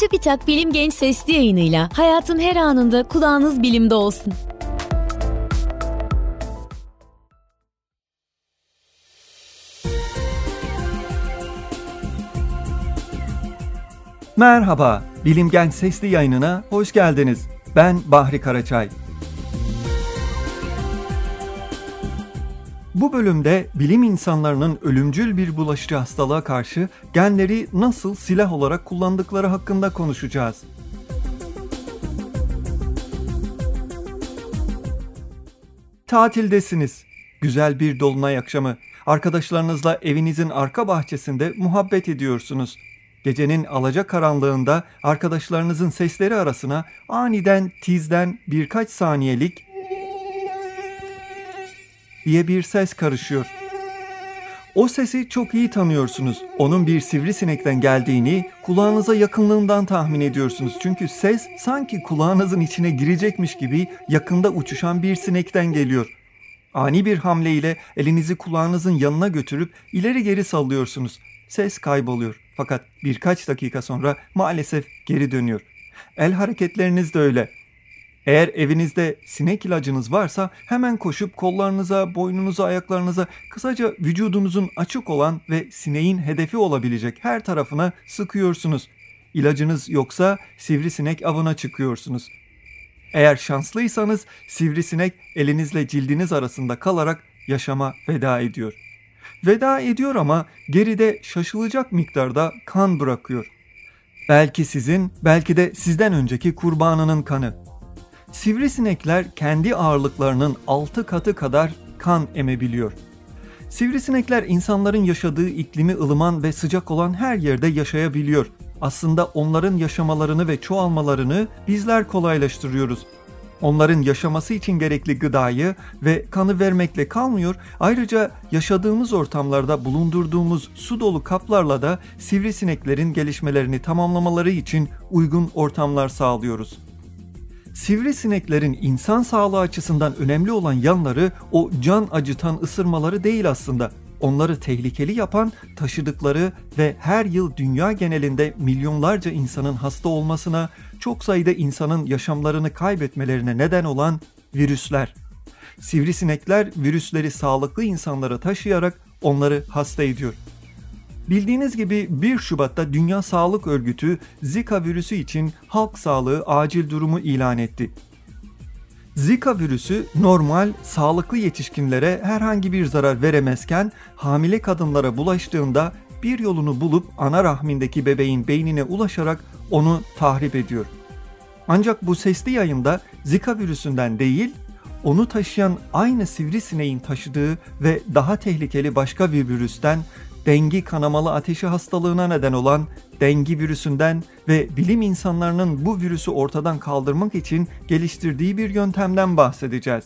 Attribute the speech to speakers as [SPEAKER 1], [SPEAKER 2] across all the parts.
[SPEAKER 1] TÜBİTAK Bilim Genç Sesli yayınıyla hayatın her anında kulağınız bilimde olsun.
[SPEAKER 2] Merhaba, Bilim Genç Sesli yayınına hoş geldiniz. Ben Bahri Karaçay. Bu bölümde bilim insanlarının ölümcül bir bulaşıcı hastalığa karşı genleri nasıl silah olarak kullandıkları hakkında konuşacağız. Tatildesiniz. Güzel bir dolunay akşamı. Arkadaşlarınızla evinizin arka bahçesinde muhabbet ediyorsunuz. Gecenin alaca karanlığında arkadaşlarınızın sesleri arasına aniden tizden birkaç saniyelik diye bir ses karışıyor. O sesi çok iyi tanıyorsunuz. Onun bir sivrisinekten geldiğini kulağınıza yakınlığından tahmin ediyorsunuz. Çünkü ses sanki kulağınızın içine girecekmiş gibi yakında uçuşan bir sinekten geliyor. Ani bir hamleyle elinizi kulağınızın yanına götürüp ileri geri sallıyorsunuz. Ses kayboluyor. Fakat birkaç dakika sonra maalesef geri dönüyor. El hareketleriniz de öyle. Eğer evinizde sinek ilacınız varsa hemen koşup kollarınıza, boynunuza, ayaklarınıza, kısaca vücudunuzun açık olan ve sineğin hedefi olabilecek her tarafına sıkıyorsunuz. İlacınız yoksa sivrisinek avına çıkıyorsunuz. Eğer şanslıysanız sivrisinek elinizle cildiniz arasında kalarak yaşama veda ediyor. Veda ediyor ama geride şaşılacak miktarda kan bırakıyor. Belki sizin, belki de sizden önceki kurbanının kanı. Sivrisinekler kendi ağırlıklarının 6 katı kadar kan emebiliyor. Sivrisinekler insanların yaşadığı iklimi ılıman ve sıcak olan her yerde yaşayabiliyor. Aslında onların yaşamalarını ve çoğalmalarını bizler kolaylaştırıyoruz. Onların yaşaması için gerekli gıdayı ve kanı vermekle kalmıyor, ayrıca yaşadığımız ortamlarda bulundurduğumuz su dolu kaplarla da sivrisineklerin gelişmelerini tamamlamaları için uygun ortamlar sağlıyoruz. Sivrisineklerin insan sağlığı açısından önemli olan yanları o can acıtan ısırmaları değil aslında. Onları tehlikeli yapan taşıdıkları ve her yıl dünya genelinde milyonlarca insanın hasta olmasına, çok sayıda insanın yaşamlarını kaybetmelerine neden olan virüsler. Sivrisinekler virüsleri sağlıklı insanlara taşıyarak onları hasta ediyor. Bildiğiniz gibi 1 Şubat'ta Dünya Sağlık Örgütü Zika virüsü için halk sağlığı acil durumu ilan etti. Zika virüsü normal, sağlıklı yetişkinlere herhangi bir zarar veremezken hamile kadınlara bulaştığında bir yolunu bulup ana rahmindeki bebeğin beynine ulaşarak onu tahrip ediyor. Ancak bu sesli yayında Zika virüsünden değil, onu taşıyan aynı sivrisineğin taşıdığı ve daha tehlikeli başka bir virüsten dengi kanamalı ateşi hastalığına neden olan dengi virüsünden ve bilim insanlarının bu virüsü ortadan kaldırmak için geliştirdiği bir yöntemden bahsedeceğiz.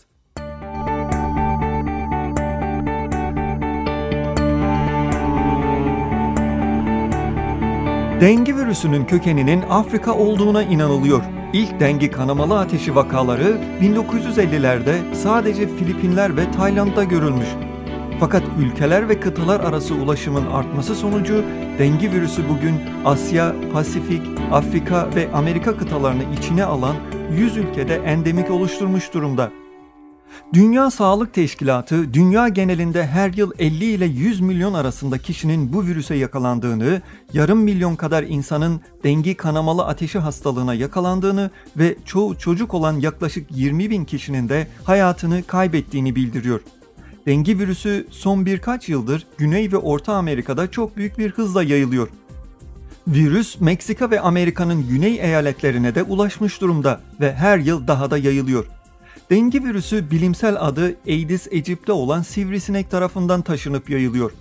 [SPEAKER 2] Dengi virüsünün kökeninin Afrika olduğuna inanılıyor. İlk dengi kanamalı ateşi vakaları 1950'lerde sadece Filipinler ve Tayland'da görülmüş. Fakat ülkeler ve kıtalar arası ulaşımın artması sonucu dengi virüsü bugün Asya, Pasifik, Afrika ve Amerika kıtalarını içine alan 100 ülkede endemik oluşturmuş durumda. Dünya Sağlık Teşkilatı dünya genelinde her yıl 50 ile 100 milyon arasında kişinin bu virüse yakalandığını, yarım milyon kadar insanın dengi kanamalı ateşi hastalığına yakalandığını ve çoğu çocuk olan yaklaşık 20 bin kişinin de hayatını kaybettiğini bildiriyor. Dengi virüsü son birkaç yıldır Güney ve Orta Amerika'da çok büyük bir hızla yayılıyor. Virüs Meksika ve Amerika'nın güney eyaletlerine de ulaşmış durumda ve her yıl daha da yayılıyor. Dengi virüsü bilimsel adı Aedes aegypti olan sivrisinek tarafından taşınıp yayılıyor.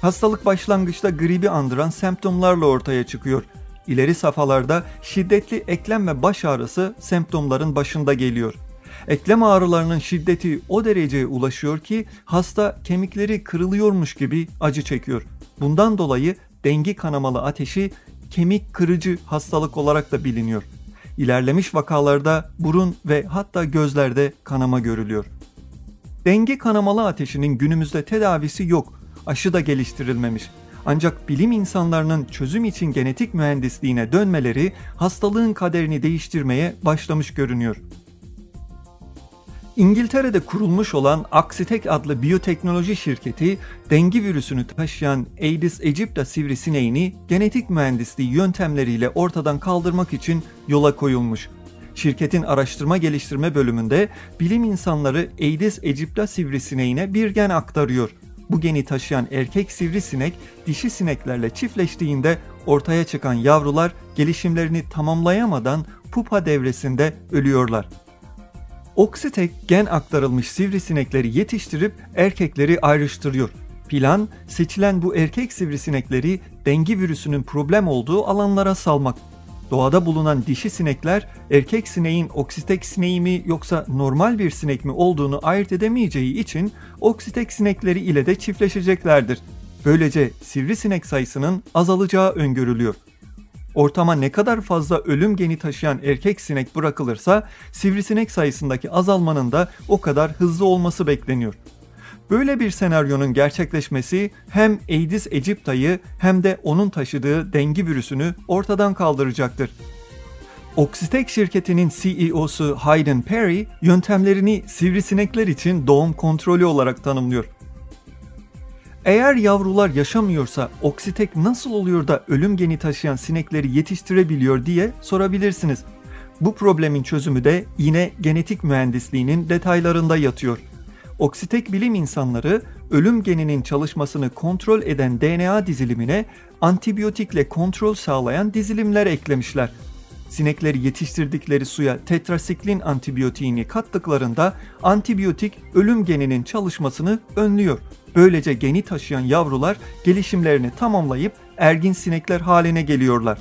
[SPEAKER 2] Hastalık başlangıçta gribi andıran semptomlarla ortaya çıkıyor. İleri safhalarda şiddetli eklem ve baş ağrısı semptomların başında geliyor. Eklem ağrılarının şiddeti o dereceye ulaşıyor ki hasta kemikleri kırılıyormuş gibi acı çekiyor. Bundan dolayı dengi kanamalı ateşi kemik kırıcı hastalık olarak da biliniyor. İlerlemiş vakalarda burun ve hatta gözlerde kanama görülüyor. Dengi kanamalı ateşinin günümüzde tedavisi yok, aşı da geliştirilmemiş. Ancak bilim insanlarının çözüm için genetik mühendisliğine dönmeleri hastalığın kaderini değiştirmeye başlamış görünüyor. İngiltere'de kurulmuş olan Axitek adlı biyoteknoloji şirketi dengi virüsünü taşıyan Aedes aegypti sivrisineğini genetik mühendisliği yöntemleriyle ortadan kaldırmak için yola koyulmuş. Şirketin araştırma geliştirme bölümünde bilim insanları Aedes aegypti sivrisineğine bir gen aktarıyor. Bu geni taşıyan erkek sivrisinek dişi sineklerle çiftleştiğinde ortaya çıkan yavrular gelişimlerini tamamlayamadan pupa devresinde ölüyorlar. Oksitek gen aktarılmış sivrisinekleri yetiştirip erkekleri ayrıştırıyor. Plan seçilen bu erkek sivrisinekleri dengi virüsünün problem olduğu alanlara salmak. Doğada bulunan dişi sinekler erkek sineğin oksitek sineği mi yoksa normal bir sinek mi olduğunu ayırt edemeyeceği için oksitek sinekleri ile de çiftleşeceklerdir. Böylece sivrisinek sayısının azalacağı öngörülüyor. Ortama ne kadar fazla ölüm geni taşıyan erkek sinek bırakılırsa sivrisinek sayısındaki azalmanın da o kadar hızlı olması bekleniyor. Böyle bir senaryonun gerçekleşmesi hem Aedes aegypti'yi hem de onun taşıdığı dengi virüsünü ortadan kaldıracaktır. Oxitec şirketinin CEO'su Hayden Perry yöntemlerini sivrisinekler için doğum kontrolü olarak tanımlıyor. Eğer yavrular yaşamıyorsa oksitek nasıl oluyor da ölüm geni taşıyan sinekleri yetiştirebiliyor diye sorabilirsiniz. Bu problemin çözümü de yine genetik mühendisliğinin detaylarında yatıyor. Oksitek bilim insanları ölüm geninin çalışmasını kontrol eden DNA dizilimine antibiyotikle kontrol sağlayan dizilimler eklemişler. Sinekleri yetiştirdikleri suya tetrasiklin antibiyotiğini kattıklarında antibiyotik ölüm geninin çalışmasını önlüyor. Böylece geni taşıyan yavrular gelişimlerini tamamlayıp ergin sinekler haline geliyorlar.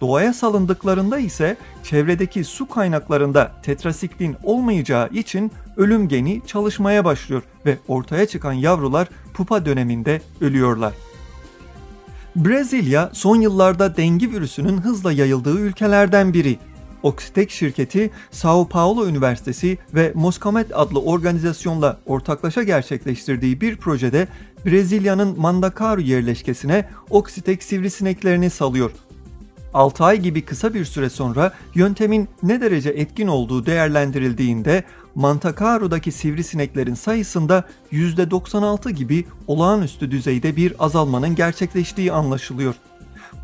[SPEAKER 2] Doğaya salındıklarında ise çevredeki su kaynaklarında tetrasiklin olmayacağı için ölüm geni çalışmaya başlıyor ve ortaya çıkan yavrular pupa döneminde ölüyorlar. Brezilya son yıllarda dengi virüsünün hızla yayıldığı ülkelerden biri. Oxitek şirketi Sao Paulo Üniversitesi ve Moskamet adlı organizasyonla ortaklaşa gerçekleştirdiği bir projede Brezilya'nın Mandacaru yerleşkesine Oxitek sivrisineklerini salıyor. 6 ay gibi kısa bir süre sonra yöntemin ne derece etkin olduğu değerlendirildiğinde Mantacaru'daki sivrisineklerin sayısında %96 gibi olağanüstü düzeyde bir azalmanın gerçekleştiği anlaşılıyor.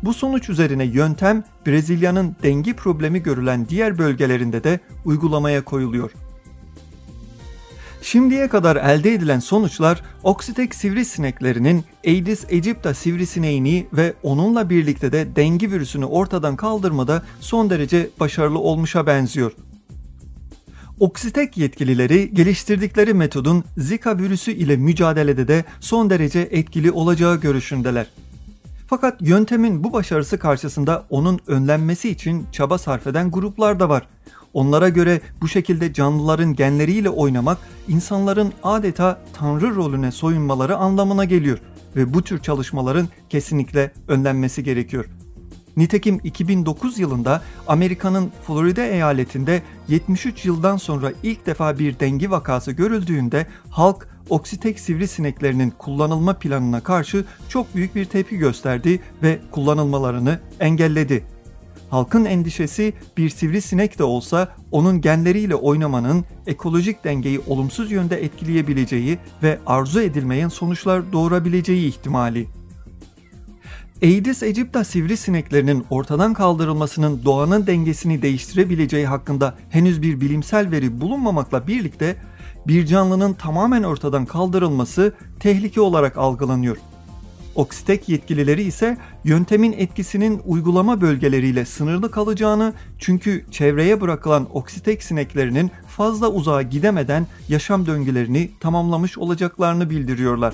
[SPEAKER 2] Bu sonuç üzerine yöntem Brezilya'nın dengi problemi görülen diğer bölgelerinde de uygulamaya koyuluyor. Şimdiye kadar elde edilen sonuçlar Oksitek sivrisineklerinin Aedes aegypti sivrisineğini ve onunla birlikte de dengi virüsünü ortadan kaldırmada son derece başarılı olmuşa benziyor. Oksitek yetkilileri geliştirdikleri metodun Zika virüsü ile mücadelede de son derece etkili olacağı görüşündeler. Fakat yöntemin bu başarısı karşısında onun önlenmesi için çaba sarf eden gruplar da var. Onlara göre bu şekilde canlıların genleriyle oynamak insanların adeta tanrı rolüne soyunmaları anlamına geliyor ve bu tür çalışmaların kesinlikle önlenmesi gerekiyor. Nitekim 2009 yılında Amerika'nın Florida eyaletinde 73 yıldan sonra ilk defa bir dengi vakası görüldüğünde halk Oksitek sivrisineklerinin kullanılma planına karşı çok büyük bir tepki gösterdi ve kullanılmalarını engelledi. Halkın endişesi bir sivrisinek de olsa onun genleriyle oynamanın ekolojik dengeyi olumsuz yönde etkileyebileceği ve arzu edilmeyen sonuçlar doğurabileceği ihtimali. Aedes aegypti sivrisineklerinin ortadan kaldırılmasının doğanın dengesini değiştirebileceği hakkında henüz bir bilimsel veri bulunmamakla birlikte bir canlının tamamen ortadan kaldırılması tehlike olarak algılanıyor. Oksitek yetkilileri ise yöntemin etkisinin uygulama bölgeleriyle sınırlı kalacağını çünkü çevreye bırakılan oksitek sineklerinin fazla uzağa gidemeden yaşam döngülerini tamamlamış olacaklarını bildiriyorlar.